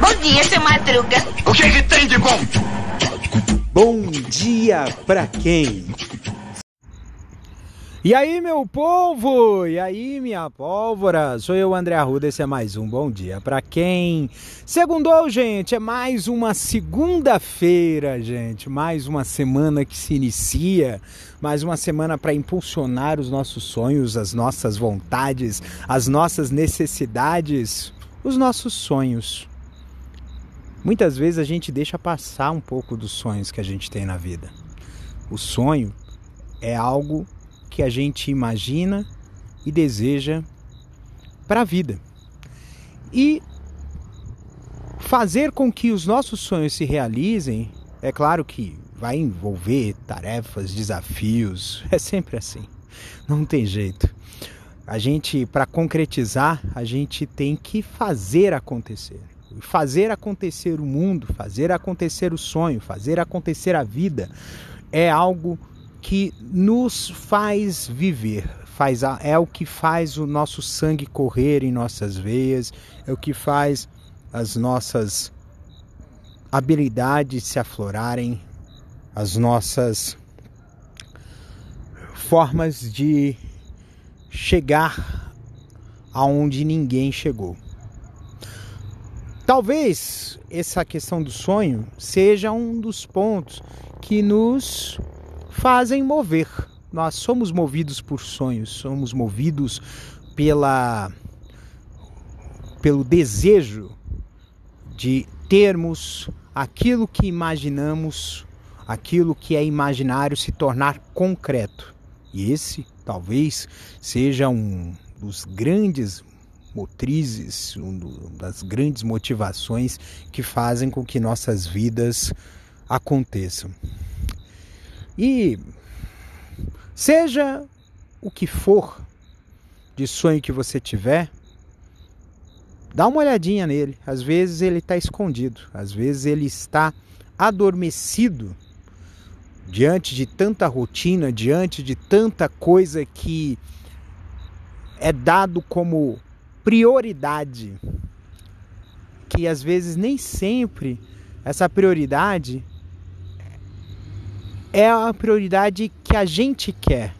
Bom dia, seu Madruga. O que, que tem de bom? Bom dia pra quem? E aí, meu povo? E aí, minha pólvora? Sou eu, André Arruda, esse é mais um Bom Dia Pra Quem? Segundou, gente, é mais uma segunda-feira, gente. Mais uma semana que se inicia. Mais uma semana para impulsionar os nossos sonhos, as nossas vontades, as nossas necessidades, os nossos sonhos. Muitas vezes a gente deixa passar um pouco dos sonhos que a gente tem na vida. O sonho é algo que a gente imagina e deseja para a vida. E fazer com que os nossos sonhos se realizem, é claro que vai envolver tarefas, desafios, é sempre assim. Não tem jeito. A gente, para concretizar, a gente tem que fazer acontecer. Fazer acontecer o mundo, fazer acontecer o sonho, fazer acontecer a vida é algo que nos faz viver, faz é o que faz o nosso sangue correr em nossas veias, é o que faz as nossas habilidades se aflorarem, as nossas formas de chegar aonde ninguém chegou. Talvez essa questão do sonho seja um dos pontos que nos fazem mover. Nós somos movidos por sonhos, somos movidos pela pelo desejo de termos aquilo que imaginamos, aquilo que é imaginário se tornar concreto. E esse talvez seja um dos grandes motrizes, uma das grandes motivações que fazem com que nossas vidas aconteçam. E seja o que for de sonho que você tiver, dá uma olhadinha nele. Às vezes ele está escondido, às vezes ele está adormecido diante de tanta rotina, diante de tanta coisa que é dado como prioridade, que às vezes nem sempre essa prioridade é a prioridade que a gente quer,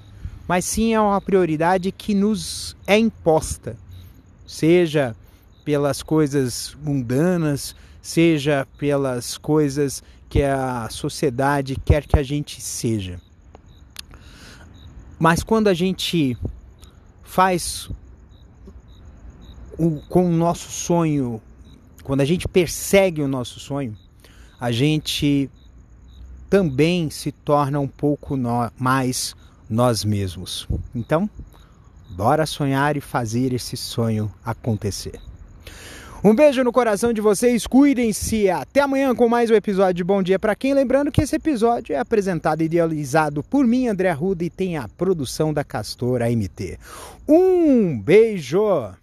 mas sim é uma prioridade que nos é imposta, seja pelas coisas mundanas, seja pelas coisas que a sociedade quer que a gente seja. Mas quando a gente faz o, com o nosso sonho, quando a gente persegue o nosso sonho, a gente também se torna um pouco no, mais nós mesmos. Então, bora sonhar e fazer esse sonho acontecer. Um beijo no coração de vocês, cuidem-se. Até amanhã com mais um episódio de Bom Dia para quem. Lembrando que esse episódio é apresentado e idealizado por mim, André Arruda, e tem a produção da Castor AMT. Um beijo!